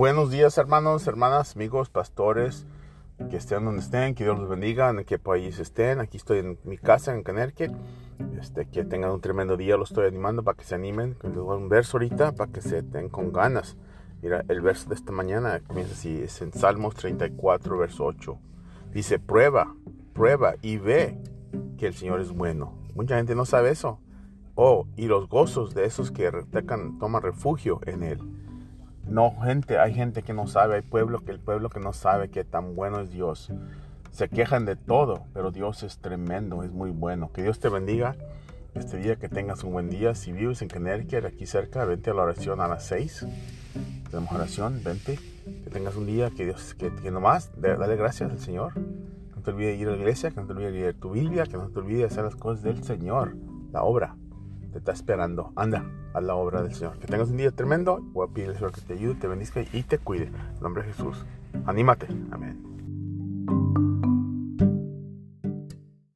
Buenos días hermanos, hermanas, amigos, pastores, que estén donde estén, que Dios los bendiga, en qué país estén. Aquí estoy en mi casa en Connecticut. Este, que tengan un tremendo día, los estoy animando para que se animen. Un verso ahorita para que se den con ganas. Mira, el verso de esta mañana comienza así, es en Salmos 34, verso 8. Dice, prueba, prueba y ve que el Señor es bueno. Mucha gente no sabe eso. Oh, y los gozos de esos que toman refugio en Él. No, gente, hay gente que no sabe, hay pueblo que el pueblo que no sabe que tan bueno es Dios. Se quejan de todo, pero Dios es tremendo, es muy bueno. Que Dios te bendiga este día, que tengas un buen día. Si vives en Connecticut, aquí cerca, vente a la oración a las 6. Tenemos oración, vente. Que tengas un día, que Dios, que, que nomás, dale gracias al Señor. No te olvides ir a la iglesia, que no te olvides leer tu Biblia, que no te olvides hacer las cosas del Señor, la obra te está esperando. Anda a la obra del Señor. Que tengas un día tremendo. Voy a pedirle al Señor que te ayude, te bendiga y te cuide. En nombre de Jesús. Anímate. Amén.